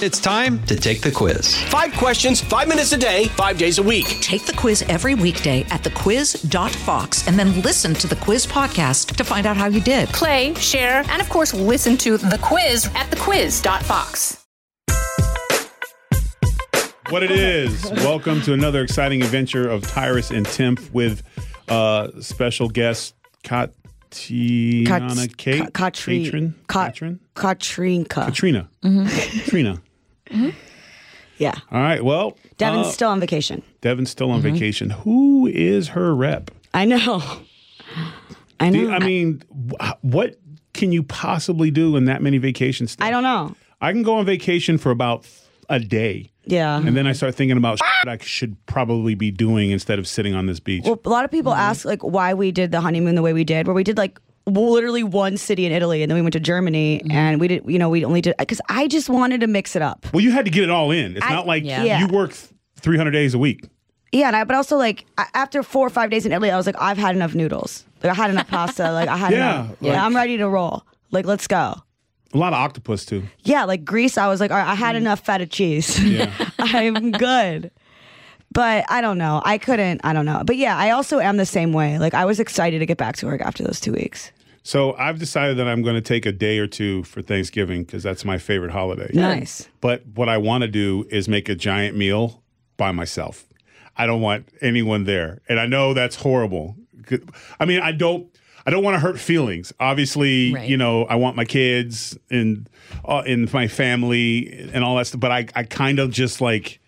It's time to take the quiz. Five questions, five minutes a day, five days a week. Take the quiz every weekday at thequiz.fox and then listen to the quiz podcast to find out how you did. Play, share, and of course, listen to the quiz at thequiz.fox. What it is. Welcome to another exciting adventure of Tyrus and Timpf with uh, special guest Katiana Kate. Ka- Katrin- Katrin? Ka- Katrin? Katrinka. Katrina. Katrina. Yeah. All right. Well, Devin's uh, still on vacation. Devin's still on mm-hmm. vacation. Who is her rep? I know. I know. Do- I mean, wh- what can you possibly do in that many vacations? I don't know. I can go on vacation for about a day. Yeah. And then I start thinking about shit I should probably be doing instead of sitting on this beach. Well, a lot of people mm-hmm. ask like why we did the honeymoon the way we did, where we did like literally one city in Italy, and then we went to Germany, mm-hmm. and we did, you know, we only did because I just wanted to mix it up. Well, you had to get it all in. It's I- not like Yeah. you work 300 days a week. Yeah, and I, but also like after four or five days in Italy, I was like, I've had enough noodles. Like I had enough pasta. Like I had Yeah, enough. like- Yeah, I'm ready to roll. Like let's go. A lot of octopus too. Yeah, like Greece, I was like, all right, I had mm. enough feta cheese. Yeah. I'm good. But I don't know. I couldn't. I don't know. But yeah, I also am the same way. Like I was excited to get back to work after those two weeks. So I've decided that I'm going to take a day or two for Thanksgiving because that's my favorite holiday. Nice. But what I want to do is make a giant meal by myself. I don't want anyone there, and I know that's horrible. I mean, I don't. I don't want to hurt feelings. Obviously, Right. you know, I want my kids and uh, and my family and all that stuff. But I, I kind of just like.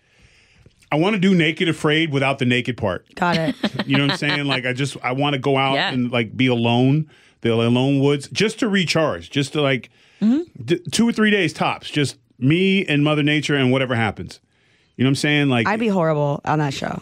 I want to do naked afraid without the naked part. Got it. You know what I'm saying? Like I just I want to go out Yeah. and like be alone, the alone woods, just to recharge, just to like mm-hmm. d- two or three days tops, just me and Mother Nature and whatever happens. You know what I'm saying? Like I'd be horrible on that show.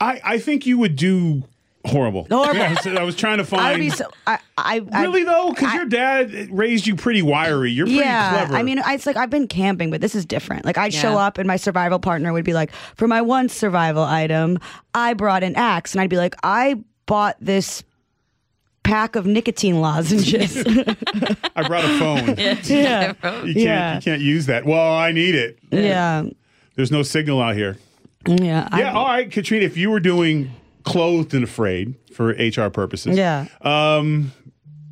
I I think you would do horrible. Horrible. Yeah, so I was trying to I find. would be so. I. I I- really though, because your dad raised you pretty wiry. You're pretty yeah, clever. I mean, I- it's like I've been camping, but this is different. Like I'd show up, and my survival partner would be like, "For my one survival item, I brought an axe," and I'd be like, "I bought this pack of nicotine lozenges." I brought a phone. yeah, You can't Yeah. you can't use that. Well, I need it. yeah, There's no signal out here. yeah. I- Yeah, all right, Katrina. If you were doing clothed and afraid for HR purposes, yeah. Um,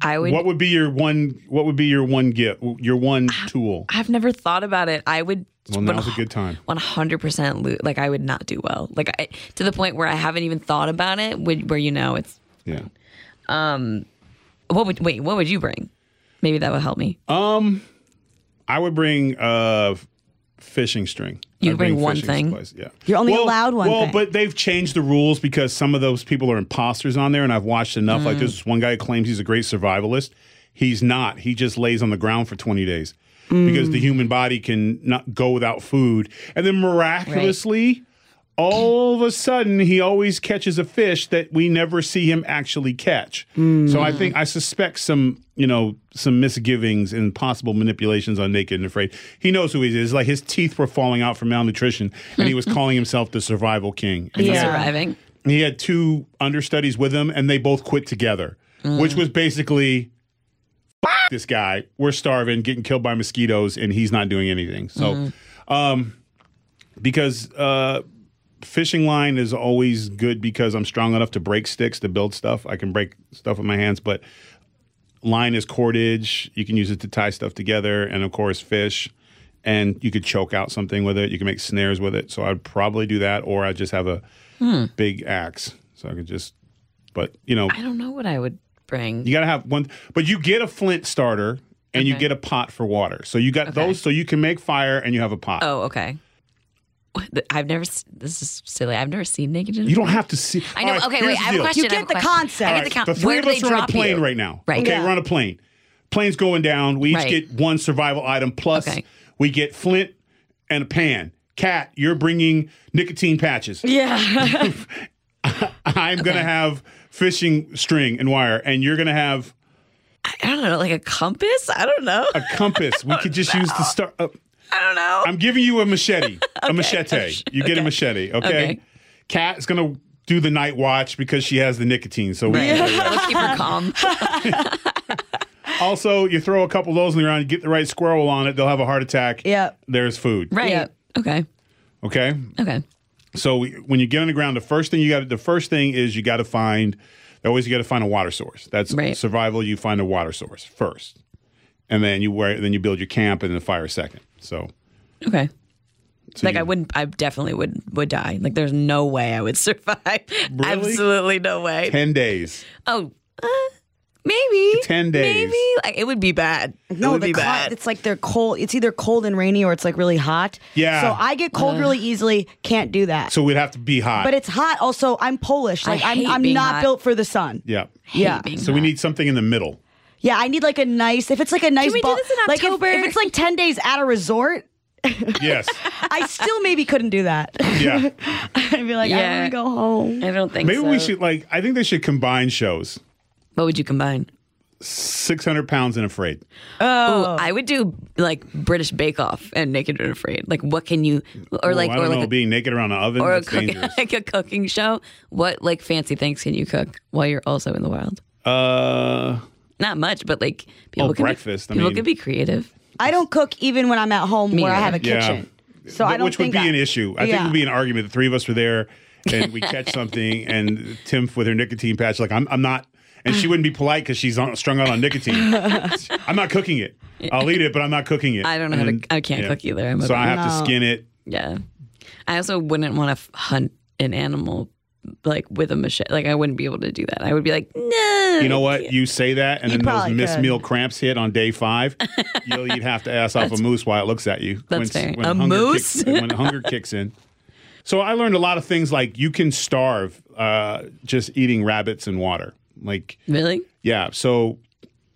I would. what would be your one? What would be your one gift? Your one tool? I've never thought about it. I would. Well, now's a good time. One hundred percent. Like I would not do well. Like I, to the point where I haven't even thought about it. Where, where you know it's. Yeah. What would wait? What would you bring? Maybe that would help me. Um, I would bring uh fishing string. You'd I'd bring one thing? supplies, Yeah. You're only allowed one Well, thing. but they've changed the rules because some of those people are imposters on there, and I've watched enough. Like Mm. this one guy who claims he's a great survivalist. He's not. He just lays on the ground for 20 days Mm. because the human body can not go without food, and then miraculously. All of a sudden, he always catches a fish that we never see him actually catch. So I think I suspect some, you know, some misgivings and possible manipulations on Naked and Afraid. He knows who he is. Like his teeth were falling out from malnutrition, and he was calling himself the Survival King. And he Yeah. Surviving. he had two understudies with him, and they both quit together, which was basically. This guy, we're starving, getting killed by mosquitoes, and he's not doing anything. So, um, because uh, fishing line is always good because I'm strong enough to break sticks to build stuff. I can break stuff with my hands, but line is cordage. You can use it to tie stuff together, and of course, fish. And you could choke out something with it. You can make snares with it. So I'd probably do that, or I'd just have a hmm. big axe, so I could just. But you know, I don't know what I would bring. you got to have one. But you get a flint starter, and you get a pot for water. So you got those, so you can make fire, and you have a pot. oh, okay. What the- I've never. s- This is silly. I've never seen naked. You don't have to see. I know. All right, okay, here's wait. the I have a deal. question. You get the question. concept. I get the right, con- the three Where of do they us are on a drop plane you? right now. Right. Okay, Yeah. we're on a plane. Plane's going down. We each Right. get one survival item plus Okay. we get flint and a pan. Kat, you're bringing nicotine patches. Yeah. I'm gonna have fishing string and wire, and you're gonna have I don't know, like a compass. I don't know. a compass. We could just use the star. Uh, I don't know. I'm giving you a machete. A machete. Oh, you get a machete. Okay. Okay. Kat is gonna do the night watch because she has the nicotine. So we. Right. Let's keep her calm. Also, you throw a couple of those in the ground, you get the right squirrel on it, they'll have a heart attack. Yep. There's food. Right. Yeah. Okay. Okay. Okay. So when you get on the ground, the first thing you got to, the first thing is you got to find always you got to find a water source. That's Right. survival. You find a water source first, and then you wear then you build your camp and then fire second. So, Okay. so like you- I wouldn't. I definitely would would die. Like there's no way I would survive. Absolutely no way. ten days. Oh, uh, maybe 10 days. Maybe like it would be bad. No, it would the be cli- bad. it's like they're cold. It's either cold and rainy or it's like really hot. Yeah. So I get cold really easily. Can't do that. So we'd have to be hot. but it's hot. Also, I'm Polish. I Like I'm, hate I'm not hot. built for the sun. yeah. Yeah. being So we need something in the middle. Yeah, I need like a nice. If it's like a nice, we do ball- this in like if- October? If, it's like ten days at a resort, Yes. I still maybe couldn't do that. Yeah. I'd be like, Yeah. I want to go home. I don't think. Maybe so. we should like. I think they should combine shows. What would you combine? Six hundred pounds and afraid. Oh, I would do like British Bake Off and Naked and Afraid. Like, what can you or like I or don't like know. a, being naked around an oven. or a that's cook, dangerous. like a cooking show? What like fancy things can you cook while you're also in the wild? Uh. Not much, but like people Oh, can breakfast. I Be, people mean- can be creative. I don't cook even when I'm at home Me where I have a neither. Yeah. kitchen. So I don't which would be I- an issue. I think it would be an argument. The three of us were there, and we catch something, and Timpf with her nicotine patch, like I'm, I'm not, and she wouldn't be polite because she's on, strung out on nicotine. I'm not cooking it. I'll eat it, but I'm not cooking it. I don't know how to. I can't yeah. cook either. I'm So I have to skin it. Yeah. I also wouldn't want to hunt an animal like with a machete. Like I wouldn't be able to do that. I would be like, no. You know what? You say that, and You then those probably miss could. meal cramps hit on day five. You'll, you'd have to ass off a moose while it looks at you. That's fair. A moose? Kicks, when hunger kicks in. So I learned a lot of things like you can starve uh, just eating rabbits and water. Like Really? Yeah. So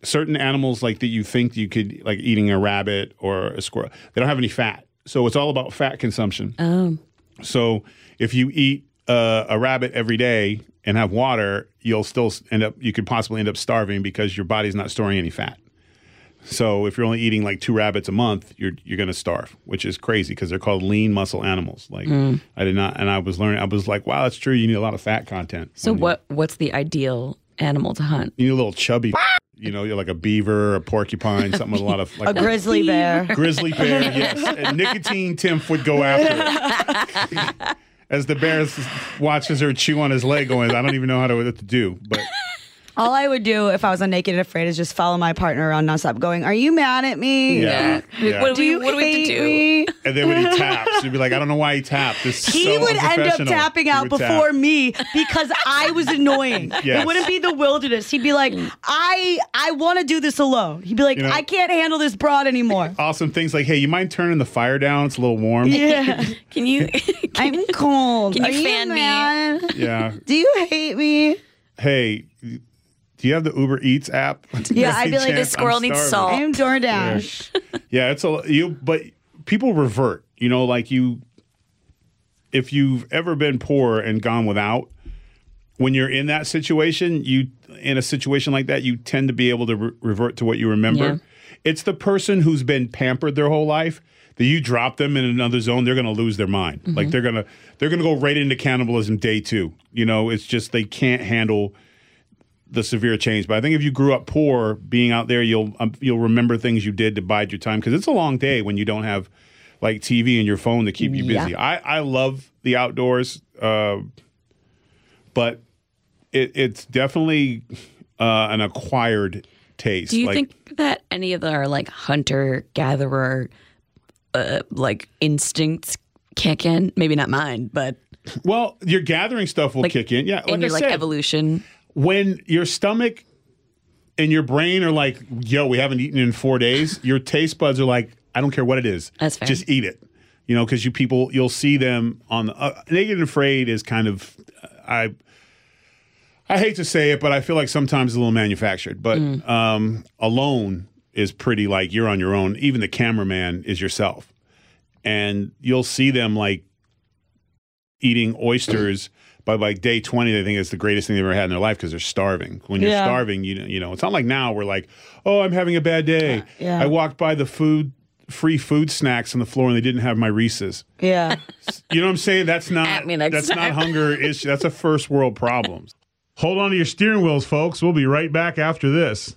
certain animals like that you think you could like eating a rabbit or a squirrel, they don't have any fat. So it's all about fat consumption. Oh. So if you eat uh, a rabbit every day and have water, you'll still end up you could possibly end up starving because your body's not storing any fat. So if you're only eating like two rabbits a month, you're you're going to starve, which is crazy because they're called lean muscle animals. Like Mm. I did not, and I was learning. I was like, wow, that's true. You need a lot of fat content. So when you- what? What's the ideal animal to hunt? you need a little chubby, you know, you're like a beaver, a porcupine, something with a lot of like A grizzly bear. grizzly bear. Yes, and nicotine Timpf would go after it. As the bear watches her chew on his leg, going, I don't even know how to what to do. But All I would do if I was on Naked and Afraid is just follow my partner around nonstop, going, "Are you mad at me? yeah, yeah. What do Do we, you what do we have to do? me?" and then when he taps, you'd be like, I don't know why he tapped. This He so would end up tapping out would tap. before me because I was annoying. Yes. It wouldn't be the wilderness. He'd be like, I I want to do this alone. He'd be like, You know- I can't handle this broad anymore. Awesome things like, hey, you mind turning the fire down? It's a little warm. yeah. Can you? I'm cold. Can you Are fan me? mad? Yeah. Do you hate me? Hey, do you have the Uber Eats app? Yeah, I'd be like, Chance, this squirrel needs salt. I'm DoorDash. Yeah, it's a you, but people revert. You know, like you, if you've ever been poor and gone without, when you're in that situation, you in a situation like that, you tend to be able to re- revert to what you remember. Yeah. It's the person who's been pampered their whole life that you drop them in another zone, they're going to lose their mind. Like mm-hmm. they're gonna they're gonna go right into cannibalism day two. You know, it's just they can't handle the severe change. But I think if you grew up poor, being out there, you'll um, you'll remember things you did to bide your time because it's a long day when you don't have like TV and your phone to keep you busy. Yeah. I I love the outdoors, uh, but it, it's definitely uh, an acquired taste. Do you like, think that any of our like hunter gatherer, uh, like instincts kick in? Maybe not mine, but Well, your gathering stuff will Like, kick in. Yeah, like your I like said, evolution. When your stomach and your brain are like, "Yo, we haven't eaten in four days," your taste buds are like, "I don't care what it is, That's fair. just eat it." You know, because you people, you'll see them on the uh, naked and afraid is kind of, I, I hate to say it, but I feel like sometimes it's a little manufactured. But Mm. um, alone is pretty like you're on your own. Even the cameraman is yourself, and you'll see them like eating oysters. By like day twenty, they think it's the greatest thing they've ever had in their life because they're starving. When you're Yeah. starving, you know, you know, it's not like now we're like, oh, I'm having a bad day. Uh, yeah. I walked by the food, free food snacks on the floor, and they didn't have my Reese's. Yeah. You know what I'm saying? That's not At me next that's not hunger issue. That's a first world problem. Hold on to your steering wheels, folks. We'll be right back after this.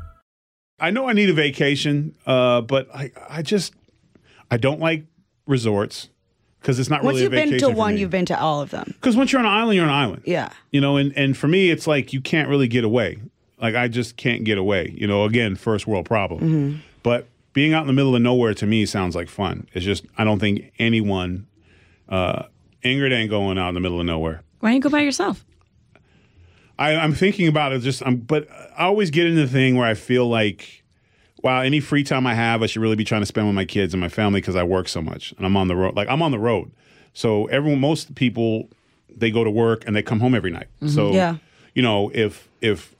I know I need a vacation, uh, but I, I just I don't like resorts because it's not Once really Once you've a been to one, me. you've been to all of them. Because once you're on an island, you're on an island. Yeah. You know, and, and for me, it's like you can't really get away. Like I just can't get away. You know, again, first world problem. Mm-hmm. But being out in the middle of nowhere to me sounds like fun. It's just I don't think anyone, uh, Ingrid ain't going out in the middle of nowhere. Why don't you go by yourself? I, I'm thinking about it. Just, I'm, but I always get into the thing where I feel like, wow, any free time I have, I should really be trying to spend with my kids and my family because I work so much and I'm on the road. Like I'm on the road, so everyone, most people, they go to work and they come home every night. Mm-hmm. So, Yeah. you know, if if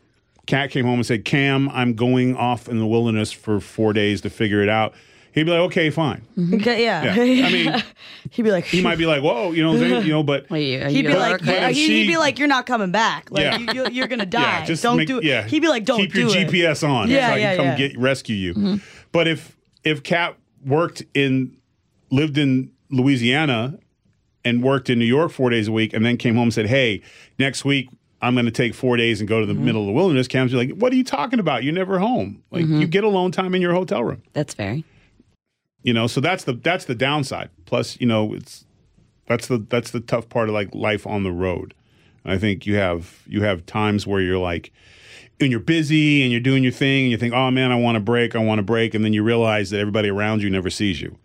Kat came home and said, "Cam, I'm going off in the wilderness for four days to figure it out," he'd be like, "Okay, fine." Mm-hmm. Okay, yeah. Yeah. I mean, he'd be like, he might be like, "Whoa," you know, you know, but Wait, He'd be like. But if he- he'd she- be like, you're not coming back. Like Yeah. you, you, are gonna die. Yeah, just don't make, do it. Yeah, He'd be like, don't keep do your it. GPS on. Yeah, so I yeah, can come yeah. get rescue you. Mm-hmm. But if if Kat worked in lived in Louisiana and worked in New York four days a week, and then came home and said, "Hey, next week." I'm going to take four days and go to the mm-hmm. middle of the wilderness. Cam's be like, "What are you talking about? You're never home. Like you get alone time in your hotel room, That's fair. You know." So that's the that's the downside. Plus, you know, it's that's the that's the tough part of like life on the road. I think you have you have times where you're like, and you're busy and you're doing your thing and you think, oh man, I want to break, I want to break, and then you realize that everybody around you never sees you.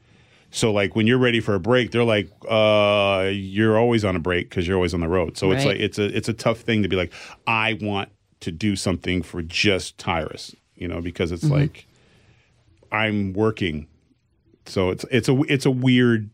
So like when you're ready for a break, they're like, uh, you're always on a break because you're always on the road. So it's like it's a it's a tough thing to be like, I want to do something for just Tyrus, you know, because it's like I'm working. So it's it's a it's a weird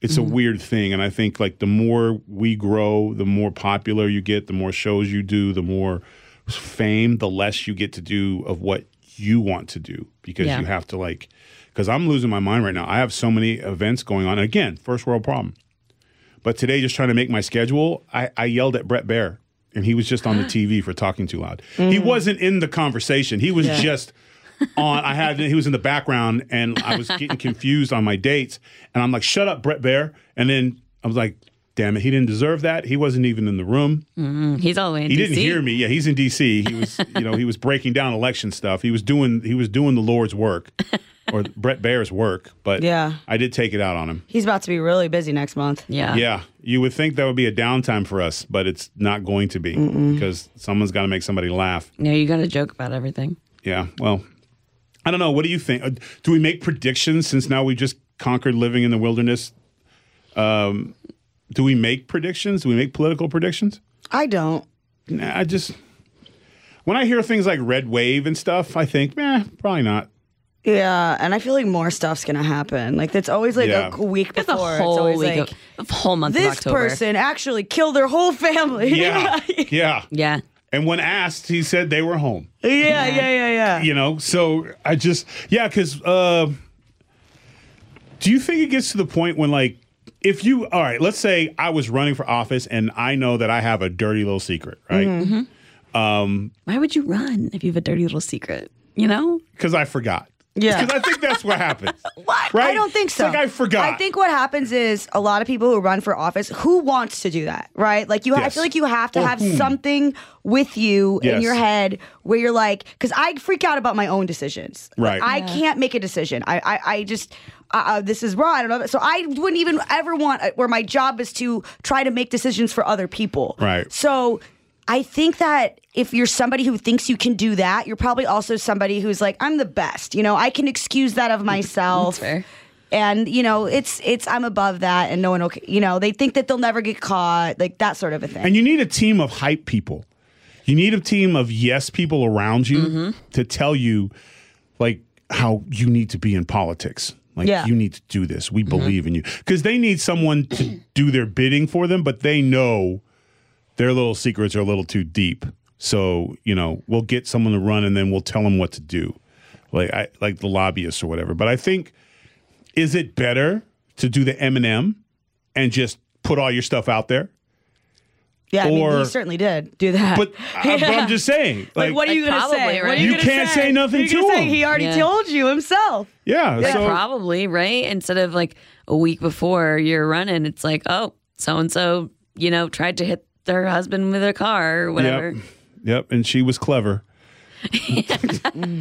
it's a mm-hmm. weird thing. And i think like the more we grow the more popular you get the more shows you do the more fame the less you get to do of what you want to do. Because Yeah. you have to like because i'm losing my mind right now. I have so many events going on. And again first world problem. But today just trying to make my schedule i, I yelled at Bret Baier and he was just on the tv for talking too loud. He mm. wasn't in the conversation. He was just on I had he was in the background and I was getting confused on my dates and I'm like shut up Bret Baier and then I was like damn it he didn't deserve that he wasn't even in the room mm-hmm. He's all the way in he DC. didn't hear me yeah he's in DC he was you know he was breaking down election stuff he was doing he was doing the Lord's work or Bret Baier's work but Yeah. I did take it out on him He's about to be really busy next month. Yeah. yeah you would think that would be a downtime for us but it's not going to be because someone's got to make somebody laugh No, you got to joke about everything. Yeah. Well, I don't know. What do you think? Uh, Do we make predictions since now we just conquered living in the wilderness? Um, do we make predictions? Do we make political predictions? I don't. Nah, I just when I hear things like red wave and stuff, I think, eh, probably not. Yeah, and I feel like more stuff's gonna happen. Like it's always like Yeah. a week before. It's a before. it's whole always week, like of, a whole month of this October. person actually killed their whole family. Yeah, yeah. Yeah. And when asked, he said they were home. yeah, yeah, yeah, yeah. You know, so I just yeah, because uh, do you think it gets to the point when like if you all right, let's say I was running for office and I know that I have a dirty little secret, right? Mm-hmm. Why would you run if you have a dirty little secret? You know? Because I forgot. Yeah. Because I think that's what happens. What? Right? I don't think It's so. like I forgot. I think what happens is a lot of people who run for office, who wants to do that, right? Like you, I Yes. feel like you have to Or have whom. something with you in your head where you're like, because I freak out about my own decisions. Like, Right. I can't make a decision. I, I, I just. Uh, uh, this is wrong. I don't know. So I wouldn't even ever want uh, where my job is to try to make decisions for other people. Right. So I think that if you're somebody who thinks you can do that, you're probably also somebody who's like, I'm the best. You know, I can excuse that of myself. fair. And you know, it's it's I'm above that, and no one will. You know, they think that they'll never get caught, like that sort of a thing. And you need a team of hype people. You need a team of yes people around you Mm-hmm. to tell you like how you need to be in politics. Like Yeah. you need to do this. We believe in you. Because they need someone to do their bidding for them, but they know their little secrets are a little too deep. So, you know, we'll get someone to run and then we'll tell them what to do. like I like the lobbyists or whatever. But I think is it better to do the Eminem and M and just put all your stuff out there? Yeah, I mean, he certainly did do that. But, I, but I'm just saying, like, like, what are you gonna say? probably, What are right? you, You can't say nothing What are you to gonna say? him. He already Yeah. told you himself. yeah, Like, so probably, right? Instead of like a week before you're running, it's like, oh, so and so, you know, tried to hit their husband with a car or whatever. Yep. Yep. And she was clever.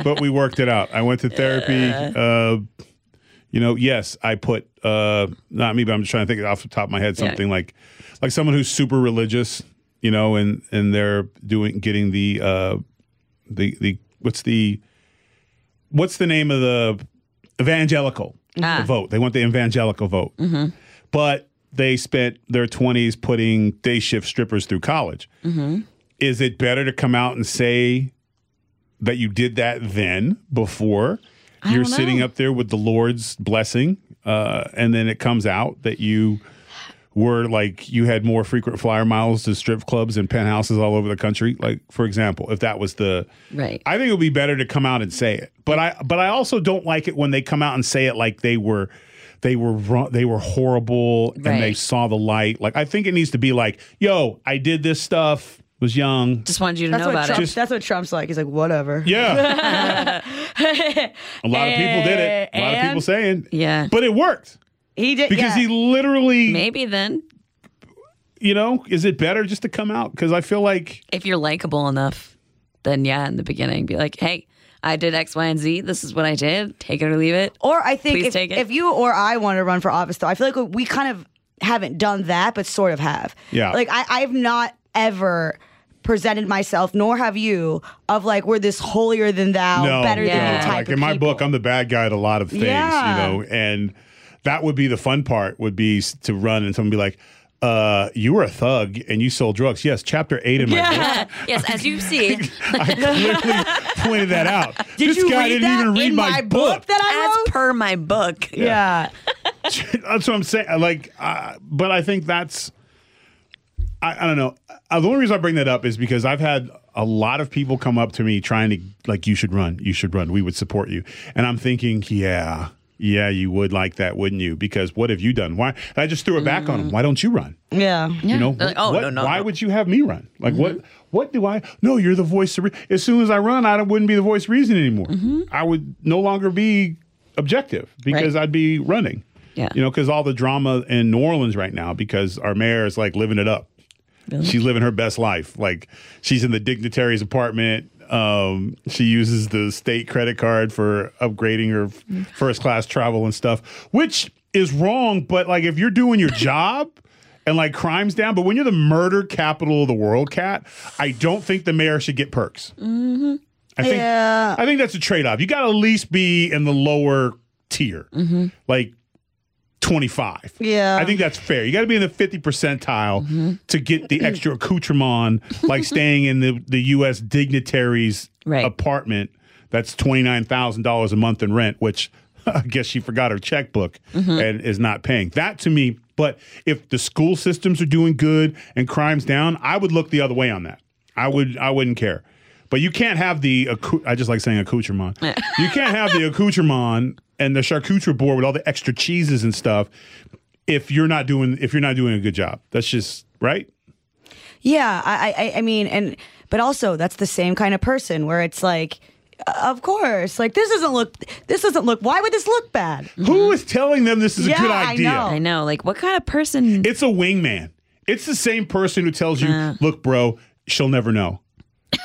but we worked it out. I went to therapy. Uh, you know, yes, I put uh, not me, but I'm just trying to think off the top of my head Yeah. something like like someone who's super religious, you know, and and they're doing getting the uh, the the what's the what's the name of the evangelical Ah. vote? They want the evangelical vote, but they spent their 20s putting day shift strippers through college is it better to come out and say that you did that then before you're sitting up there with the Lord's blessing, uh, and then it comes out that you were like you had more frequent flyer miles to strip clubs and penthouses all over the country? Like, for example, if that was the Right. I think it would be better to come out and say it. But I but I also don't like it when they come out and say it like they were they were they were horrible and they saw the light. Like I think it needs to be like, "Yo, I did this stuff, was young." Just wanted you to That's know about Trump, it. Just- that's what Trump's like. He's like, whatever. Yeah. a lot of people did it. A lot of people saying. Yeah. But it worked. He did Because yeah. he literally, Maybe then, you know, is it better just to come out? Because I feel like if you're likable enough, then yeah, in the beginning, be like, hey, I did X, Y, and Z. This is what I did. Take it or leave it. Or I think Please if, take it. if you or I want to run for office, though, I feel like we kind of haven't done that, but sort of have. Yeah. Like I, I've not ever presented myself, nor have you, of like we're this holier than thou, no, better than Yeah. you type like of in my people. book, I'm the bad guy at a lot of things, Yeah. you know, and that would be the fun part would be s- to run and someone be like, uh, you were a thug and you sold drugs. Yes, chapter eight in my book. yes, as you see, I clearly pointed that out. Did this you guy read didn't that even read in my, book that I as wrote? per my book. yeah. that's what I'm saying. Like, uh, but I think that's. I, I don't know. Uh, the only reason I bring that up is because I've had a lot of people come up to me trying to like, you should run, you should run. We would support you, and I'm thinking, yeah, yeah, you would like that, wouldn't you? Because what have you done? Why? I just threw it back on him. Mm. Why don't you run? Yeah. You know, like, oh, what- no, no, why no. would you have me run? Like, what? Mm-hmm. What do I? No, you're the voice of. Re- as soon as I run, I wouldn't be the voice reason anymore. Mm-hmm. I would no longer be objective because Right. I'd be running. Yeah. You know, because all the drama in New Orleans right now, because our mayor is like living it up. She's living her best life. Like she's in the dignitary's apartment. Um, she uses the state credit card for upgrading her first class travel and stuff, which is wrong. But like, if you're doing your job and like crime's down, but when you're the murder capital of the world, cat, I don't think the mayor should get perks. I think Yeah. I think that's a trade off. You got to at least be in the lower tier, like 25. Yeah. I think that's fair. You got to be in the 50 percentile mm-hmm. to get the extra accoutrement, like staying in the, the U.S. dignitary's Right. apartment that's $29,000 a month in rent, which I guess she forgot her checkbook mm-hmm. and is not paying. That to me, but if the school systems are doing good and crime's down, I would look the other way on that. I would I wouldn't care. But you can't have the accou- I just like saying accoutrement. you can't have the accoutrement and the charcuterie board with all the extra cheeses and stuff if you're not doing if you're not doing a good job. That's just right. Yeah, I, I, I mean, and but also that's the same kind of person where it's like, uh, of course, like this doesn't look, this doesn't look. Why would this look bad? Who is telling them this is Yeah, a good I idea? know. I know. Like, what kind of person? It's a wingman. It's the same person who tells you, Yeah. "Look, bro, she'll never know."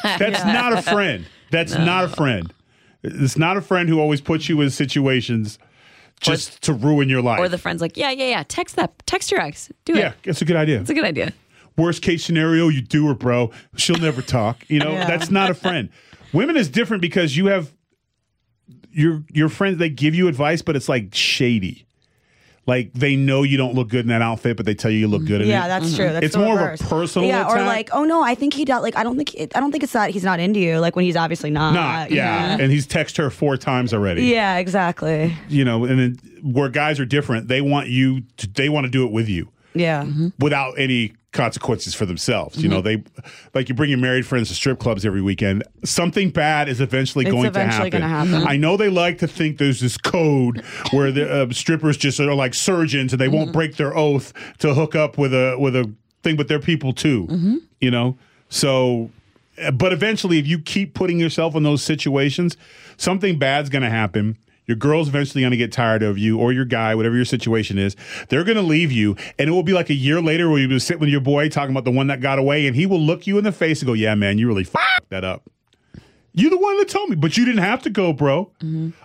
That's not a friend. That's not a friend. It's not a friend who always puts you in situations just to ruin your life. or the friend's like, yeah, yeah, yeah. Text that. Text your ex. Do yeah, it. Yeah, it's a good idea. It's a good idea. Worst case scenario, you do her, bro. She'll never talk. You know, Yeah. that's not a friend. Women is different because you have your your friends. They give you advice, but it's like shady. Like they know you don't look good in that outfit, but they tell you you look mm-hmm. good in Yeah, it. Yeah, that's true. That's It's more of a personal Yeah, or like, oh no, I think he does. Like, I don't think, I don't think it's that he's not into you. Like when he's obviously not. Not, yeah. And he's texted her four times already. Yeah, exactly. You know, and then where guys are different, they want you to, they want to do it with you. Yeah. Mm-hmm. without any consequences for themselves. You know, they like you bring your married friends to strip clubs every weekend. Something bad is eventually It's going eventually to gonna happen. happen. I know they like to think there's this code where the uh, strippers just are like surgeons and they Mm-hmm. won't break their oath to hook up with a with a thing, but they're people too. Mm-hmm. You know, so. uh, But eventually, if you keep putting yourself in those situations, something bad's going to happen. Your girl's eventually going to get tired of you, or your guy, whatever your situation is. They're going to leave you, and it will be like a year later where you will sit with your boy talking about the one that got away, and he will look you in the face and go, "Yeah, man, you really fucked that up. You're the one that told me, but you didn't have to go, bro.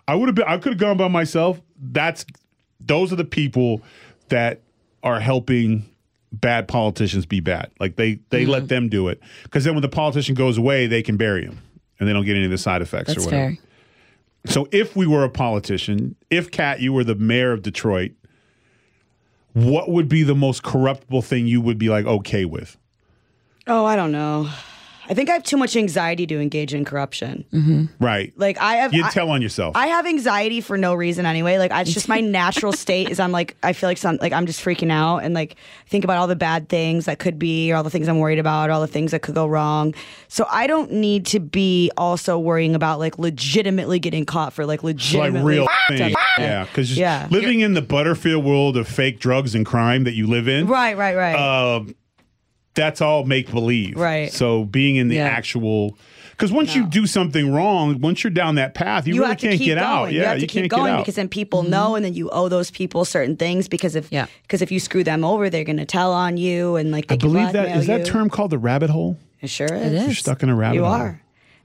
I would have been. I could have gone by myself. That's those are the people that are helping bad politicians be bad. Like they they Mm-hmm. let them do it because then when the politician goes away, they can bury him and they don't get any of the side effects That's or whatever. fair. So if we were a politician, if Kat, you were the mayor of Detroit, what would be the most corruptible thing you would be like okay with? Oh, I don't know. I think I have too much anxiety to engage in corruption. Right. Like I have You'd tell on yourself. I have anxiety for no reason anyway. Like it's just my natural state is I'm like I feel like some like I'm just freaking out and like think about all the bad things that could be, or all the things I'm worried about, or all the things that could go wrong. So I don't need to be also worrying about like legitimately getting caught for like It's like legitimately real fucked thing. up shit. Yeah, because Yeah. living in the Butterfield world of fake drugs and crime that you live in, Right, right, right. um, that's all make believe. Right. So being in the Yeah. actual, because once you do something wrong, once you're down that path, you, really can't get going. out. you Yeah, have to keep can't going get out. because then people mm-hmm. know, and then you owe those people certain things because if Yeah. because if you screw them over, they're going to tell on you and like they I believe that is blackmail is that term called the rabbit hole. It sure is. is. You're stuck in a rabbit hole. You hole. are,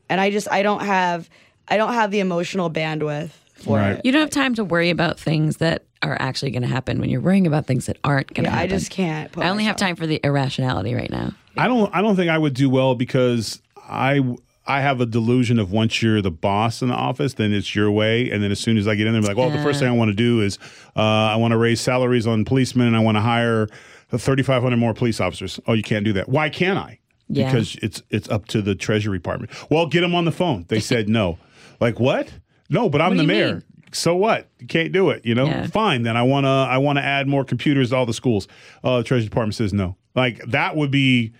and I just I don't have I don't have the emotional bandwidth for Right. it. You don't have time to worry about things that are actually going to happen when you're worrying about things that aren't going to Yeah, I just can't. Put I only have time for the irrationality right now. I don't. I don't think I would do well because I. I have a delusion of once you're the boss in the office, then it's your way. And then as soon as I get in there, I'm like, well, the first thing I want to do is uh, I want to raise salaries on policemen and I want to hire 3,500 more police officers. Oh, you can't do that. Why can't I? Yeah. Because it's it's up to the Treasury Department. Well, get them on the phone. They said no. Like what? No, but I'm What the mayor. mean? So what? You can't do it. You know. Yeah. Fine. Then I want to. I want to add more computers to all the schools. Uh, the Treasury Department says no. Like that would be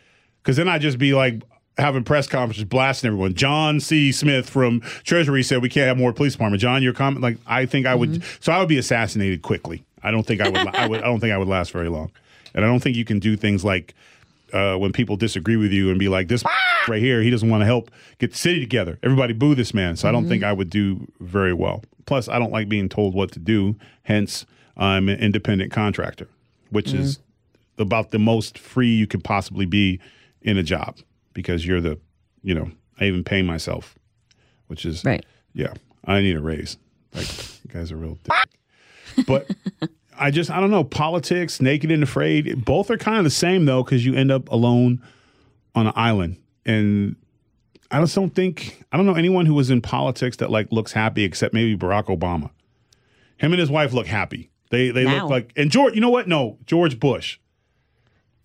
because then I'd just be like having press conferences blasting everyone. John C. Smith from Treasury said we can't have more police department. John, your comment, like I think I would, Mm-hmm. so I would be assassinated quickly. I don't think I would, I would, I don't think I would last very long. And I don't think you can do things like uh, when people disagree with you and be like this right here, he doesn't want to help get the city together. Everybody boo this man. So I don't think I would do very well. Plus, I don't like being told what to do. Hence, I'm an independent contractor, which is about the most free you could possibly be in a job because you're the, you know, I even pay myself, which is Right. Yeah, I need a raise. Like, you guys are real. Dick. But I just, I don't know. Politics, naked and afraid, both are kind of the same though, because you end up alone on an island, and I just don't think I don't know anyone who was in politics that like looks happy except maybe Barack Obama. Him and his wife look happy. They they Now. look like and George. You know what? No, George Bush.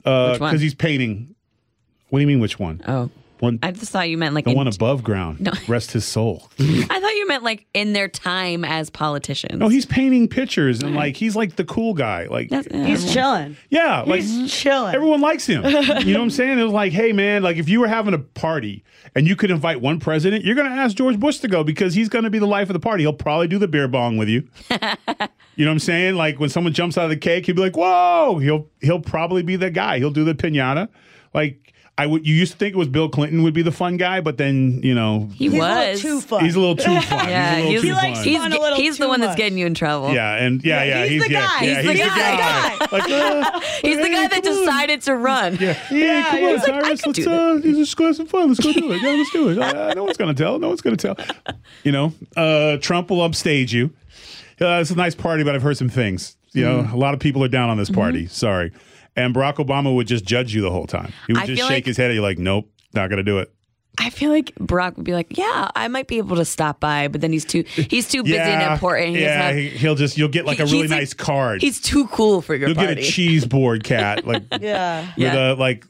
Uh, Which one? because he's painting. What do you mean? Which one? Oh, One, I just thought you meant like the in, one above ground. No. Rest his soul. I thought you meant like in their time as politicians. No, he's painting pictures and like he's like the cool guy. Like That's- He's chilling. yeah, like He's chilling. everyone likes him. You know what I'm saying? It was like, hey man, like if you were having a party and you could invite one president, you're gonna ask George Bush to go because he's gonna be the life of the party. He'll probably do the beer bong with you. you know what I'm saying? Like when someone jumps out of the cake, he'll be like, whoa. He'll he'll probably be the guy. He'll do the pinata. Like I would you used to think it was Bill Clinton would be the fun guy, but then, you know, he He's a little was too fun. he's a little too fun. Yeah, he's a he's, little too likes fun. he's, fun a little he's the too one that's getting you in trouble. Yeah, and yeah, yeah, he's the guy. Yeah, He's the guy. Like, uh, He's the guy that on. decided to run. Yeah, yeah, come on, he's like, Tyrus. could let's do uh, let's go have some fun. Let's go do it. Yeah, let's do it. Uh, no one's gonna tell. No one's gonna tell. You know, uh, Trump will upstage you. Uh, it's a nice party, but I've heard some things. You know, Mm-hmm. a lot of people are down on this party. Sorry. And Barack Obama would just judge you the whole time. He would I just shake like- his head at you like, nope, not gonna do it. I feel like Barack would be like, "Yeah, I might be able to stop by," but then he's too he's too busy yeah, and important. He yeah, have- he, he'll just you'll get like He- a really like- nice card. He's too cool for your You'll party. get a cheese board cat like Yeah. with Yeah. a like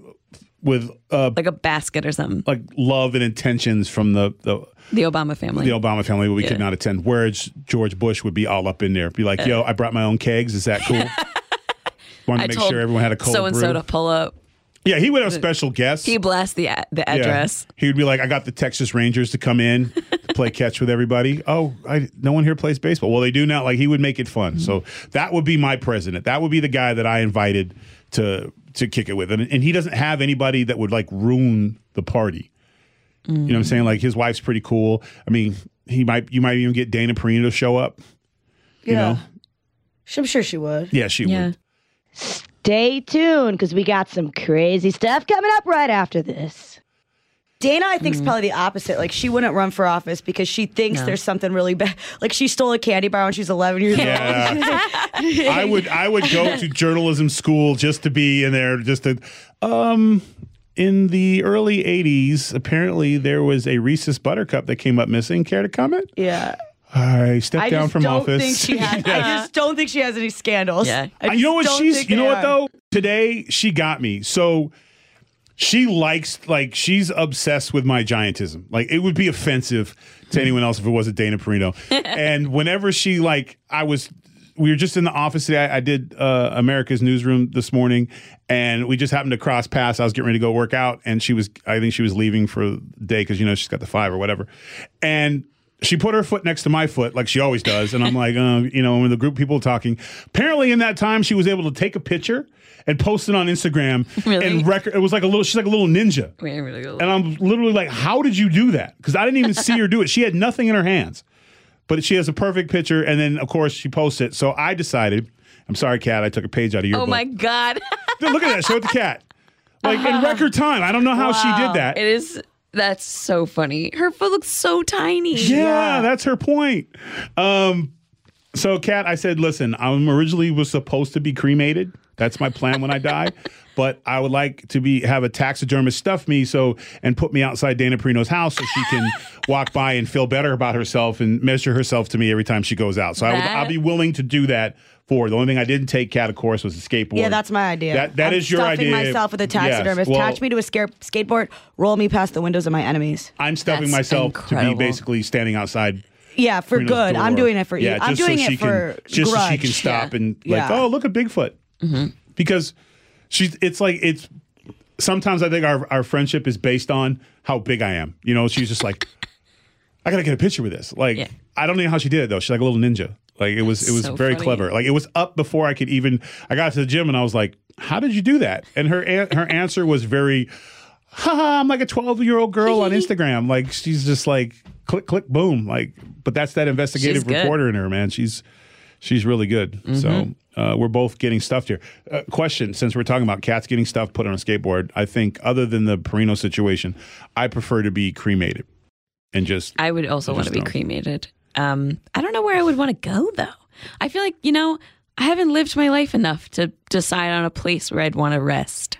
with uh like a basket or something. like love and intentions from the the The Obama family. the Obama family, but we could not attend. Whereas George Bush would be all up in there, be like, "Yo, I brought my own kegs. Is that cool?" wanted to I make told sure everyone had a cold so and so to pull up. Yeah, he would have special guests. He blasts the a- the Yeah. address. He would be like, I got the Texas Rangers to come in to play catch with everybody. Oh, I, no one here plays baseball. Well, they do now. Like he would make it fun. So mm-hmm. that would be my president. That would be the guy that I invited to to kick it with. And, and he doesn't have anybody that would like ruin the party. You know what I'm saying? Like his wife's pretty cool. I mean, he might you might even get Dana Perino to show up. You Yeah. know? I'm sure she would. Yeah, she Yeah. would. Stay tuned because we got some crazy stuff coming up right after this. Dana, I think, is probably the opposite. Like, she wouldn't run for office because she thinks No. there's something really bad. Like, she stole a candy bar when she was 11 years old. Yeah. I would I would go to journalism school just to be in there just to um in the early 80s apparently there was a Reese's buttercup that came up missing care to comment. Yeah. I stepped I down just from don't office. think she has. I just don't think she has any scandals. Yeah. I you know what she's you know what though? Today she got me. So she likes like she's obsessed with my giantism. Like it would be offensive to anyone else if it wasn't dana perino. And whenever she like i was we were just in the office today. I, I did uh, america's newsroom this morning and we just happened to cross paths. I was getting ready to go work out and she was i think she was leaving for the day because you know she's got the five or whatever. And she put her foot next to my foot like she always does and i'm like uh, you know when the group of people talking. Apparently in that time she was able to take a picture and post it on instagram Really? and record it was like a little she's like a little ninja. Really and i'm literally like how did you do that? Because i didn't even see her do it. She had nothing in her hands. But she has a perfect picture and then of course she posts it. So i decided i'm sorry kat i took a page out of your oh book. my god, look at that show it the cat like in record time i don't know how she did that. It is. That's so funny. Her foot looks so tiny. Yeah, that's her point. Um, so, Kat, I said, listen, I'm originally was supposed to be cremated. That's my plan when I die. But I would like to be have a taxidermist stuff me so and put me outside Dana Perino's house so she can walk by and feel better about herself and measure herself to me every time she goes out. So I would, I'll be willing to do that for her. The only thing I didn't take, Kat, of course, was the skateboard. Yeah, that's my idea. That that is your stuffing idea. myself with a Yes. taxidermist. Well, Attach me to a scare- skateboard. Roll me past the windows of my enemies. I'm stuffing That's myself to be basically standing outside Yeah, for Karina's good. I'm doing it for you. Yeah, I'm just doing so it for can, just so she can stop Yeah. and like, Yeah. oh, look at Bigfoot. Mm-hmm. Because she's, it's like it's. Sometimes I think our our friendship is based on how big I am. You know, she's just like, I gotta get a picture with this. Like, Yeah. I don't know how she did it though. She's like a little ninja. Like it was, it was So very funny. clever. Like it was up before I could even. I got to the gym and I was like, "How did you do that?" And her an- her answer was very, haha, I'm like a 12 year old girl on Instagram. Like she's just like click, click, boom. Like, but that's that investigative reporter in her, man. She's she's really good. So uh, we're both getting stuffed here. Uh, question: Since we're talking about cats getting stuffed put on a skateboard, I think other than the Perino situation, I prefer to be cremated and just. I would also want to be cremated. Um, I don't know where I would want to go though. I feel like you know I haven't lived my life enough to decide on a place where I'd want to rest.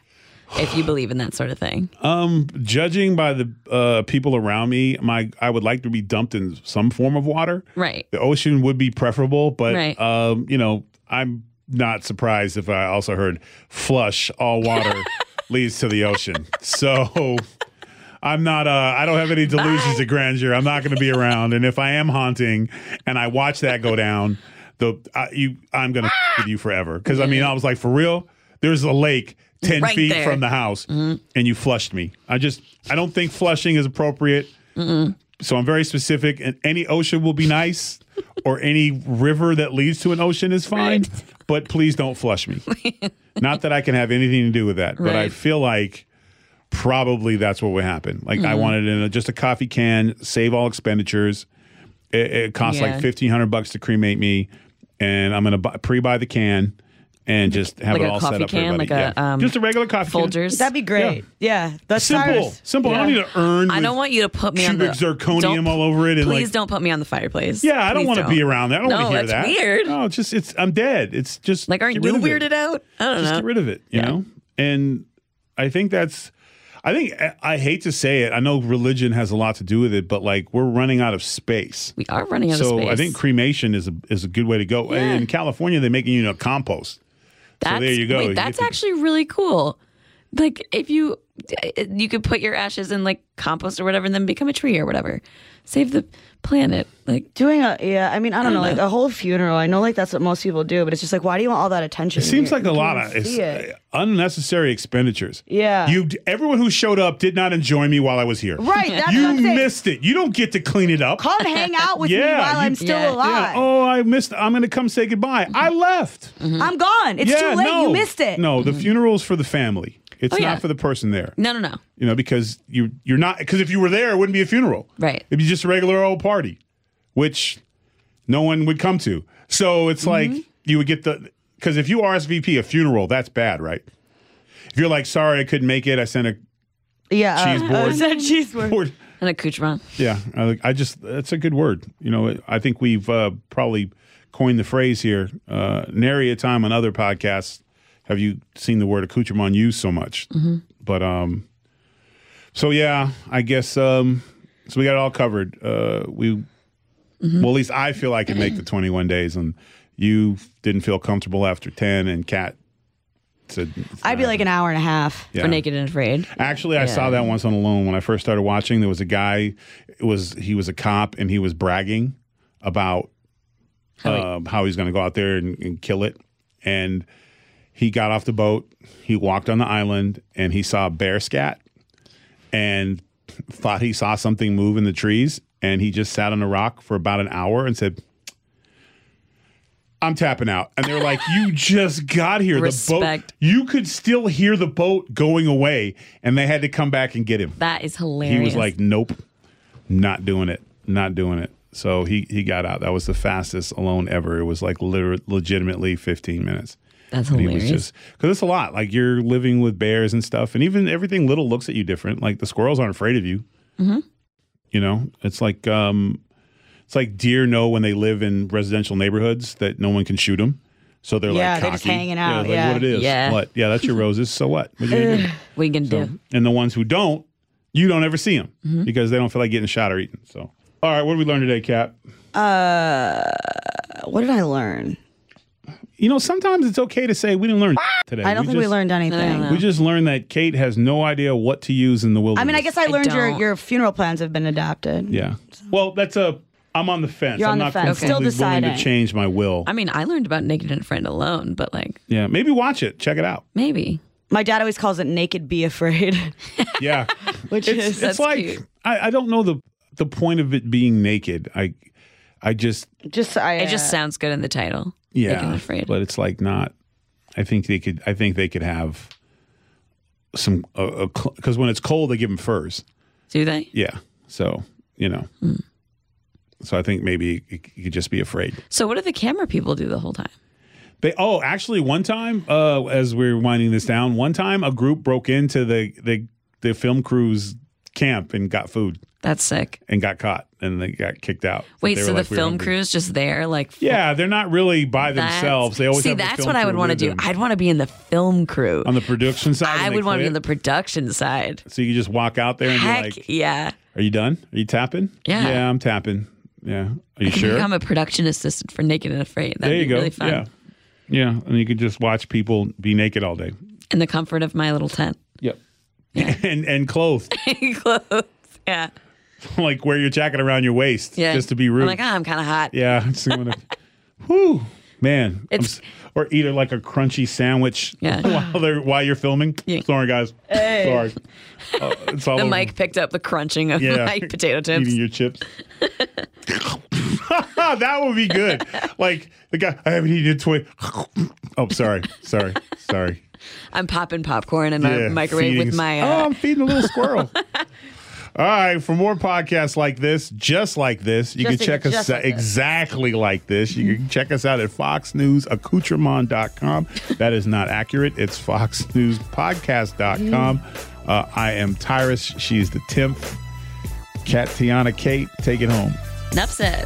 If you believe in that sort of thing, Um, judging by the uh, people around me, my I would like to be dumped in some form of water. right? The ocean would be preferable, but Right. um, you know, I'm not surprised if I also heard flush all water leads to the ocean. So I'm not uh I don't have any delusions of grandeur. I'm not going to be around and if I am haunting and I watch that go down, the I, you I'm going to with you forever cuz I mean I was like for real, there's a lake 10 Right feet there. from the house mm-hmm. and you flushed me. I just I don't think flushing is appropriate. So I'm very specific, and any ocean will be nice, or any river that leads to an ocean is fine. But please don't flush me. Not that I can have anything to do with that, but I feel like probably that's what would happen. Like I mm-hmm. wanted in a, just a coffee can, save all expenditures. It, it costs Yeah. like fifteen hundred bucks to cremate me, and I'm gonna buy, pre-buy the can and just have Like it a all set coffee up for can, everybody. like a, Yeah. um, just a regular coffee can. Folgers. That'd be great. Yeah, that's Simple, Tyrus. simple. I don't need to earn. I don't want you to put me on the cubic zirconium don't- all over it and, please like- don't put me on the fireplace. Yeah, I don't want to be around that. I don't no, want to hear that's that. weird. No, it's just it's I'm dead. It's just Like, aren't you rid of it. weirded out? I don't Just know. Just get rid of it. You know, and I think that's. I think I hate to say it. I know religion has a lot to do with it, but like we're running out of space. We are running out so of space. So I think cremation is a is a good way to go. Yeah. In California, they're making you know compost. That's, there you go. Wait, that's actually really cool. like if you uh, you could put your ashes in like compost or whatever and then become a tree or whatever. Save the planet. Like Doing a yeah, I mean, I don't, know, don't like know. a whole funeral. I know like that's what most people do, but it's just like, why do you want all that attention? It seems You- like a lot of it's, it. unnecessary expenditures. Yeah. You everyone who showed up did not enjoy me while I was here. Right, that's you what I'm missed it. You don't get to clean it up. Come hang out with me Yeah, while you- I'm still Yeah. alive. Yeah. Oh, I missed. I'm going to come say goodbye. I left. I'm gone. It's yeah, too late. no. You missed it. No, the mm-hmm. funeral's for the family. It's Oh, not yeah. for the person there. no, no, no. You know, because you you're not because if you were there, it wouldn't be a funeral. Right. It'd be just a regular old party, which no one would come to. So it's Mm-hmm. like you would get the because if you RSVP a funeral, that's bad, right? If you're like, sorry, I couldn't make it. I sent a Yeah. Cheese uh, board. I said cheese board. board. An accoutrement. Yeah, I, I just that's a good word. You know, I think we've uh, probably coined the phrase here. Uh, nary a time on other podcasts have you seen the word accoutrement used so much. But um, so yeah, I guess um, so we got it all covered. Uh, we well, at least I feel I can make the 21 days, and you didn't feel comfortable after 10, and Kat said I'd be like an hour and a half. yeah. For naked and afraid. Actually, I saw that once on Alone when I first started watching. There was a guy. It was he was a cop and he was bragging about um, how he's going to go out there and, and kill it. And he got off the boat. He walked on the island and he saw a bear scat and thought he saw something move in the trees. And he just sat on a rock for about an hour and said, I'm tapping out. And they're like, You just got here. The boat, you could still hear the boat going away. And they had to come back and get him. That is hilarious. He was like, Nope, not doing it. Not doing it. So he, he got out. That was the fastest alone ever. It was like literally, legitimately 15 minutes. That's And was hilarious. just because it's a lot. Like you're living with bears and stuff, and even everything little looks at you different. Like the squirrels aren't afraid of you. Mm-hmm. You know, it's like um, it's like deer know when they live in residential neighborhoods that no one can shoot them, so they're Yeah, like they're just hanging out, like, yeah. what it is. Yeah. What? Yeah, that's your roses. So what? What you gonna we can So- do. and the ones who don't, you don't ever see them Mm-hmm. because they don't feel like getting shot or eaten. So, all right, what did we learn today, Cap? Uh, what did I learn? You know, sometimes it's okay to say we didn't learn ah! today. I don't think we learned anything. know. We just learned that Kate has no idea what to use in the wilderness. I mean, I guess I learned your, your funeral plans have been adapted. Yeah. Well, that's a. I'm on the fence. You're I'm on the not fence. completely Still willing to change my will. I mean, I learned about naked and afraid alone, but like yeah, maybe watch it. Check it out. maybe. My dad always calls it naked be afraid, Yeah. which it's is it's That's like cute. I, I don't know the the point of it being naked. I I just just I, It just sounds good in the title. Yeah, afraid. but it's like not. I think they could. I think they could have some because when it's cold, they give them furs. do they? Yeah. So you know. Hmm. So I think maybe you could just be afraid. So what do the camera people do the whole time? They oh, actually, one time, uh, as we're winding this down, one time a group broke into the the the film crew's camp and got food That's sick. and got caught and they got kicked out. Wait, They so like, the "We film hungry." crew's just there, like Yeah, they're not really by themselves. They always see. have That's what I would want to do. them. I'd want to be in the film crew. on the production side. I would want to be quit. in the production side. So you could just walk out there and Heck be like, yeah! "Are you done? Are you tapping? Yeah. yeah, I'm tapping. Yeah, are you sure? I'm a production assistant for Naked and Afraid. That'd there you be go. really fun. Yeah, yeah, and you could just watch people be naked all day. In the comfort of my little tent. Yep, and and clothed, Clothes. Yeah. like wear your jacket around your waist, Yeah. just to be rude. I'm like, oh, I'm kind of hot. Yeah, I'm just gonna, whew, man. I'm It's- or eat a, like a crunchy sandwich Yeah. while they're while you're filming. Yeah. Sorry, guys. Sorry. Uh, it's all The over. mic picked up the crunching of Yeah. my potato chips. Eating your chips. that would be good. Like the guy, I haven't eaten in twenty. Oh, sorry, sorry, sorry. I'm popping popcorn in Yeah, microwave feeding- with my. oh, Uh, I'm feeding a little squirrel. All right, for more podcasts like this, just like this, you Just can check us out like exactly like this. You can check us out at foxnewsaccoutrement.com. That is not accurate. It's foxnewspodcast.com. Uh, I am Tyrus. She's the Timpf. Kat, Tiana, Kate, take it home. enough said.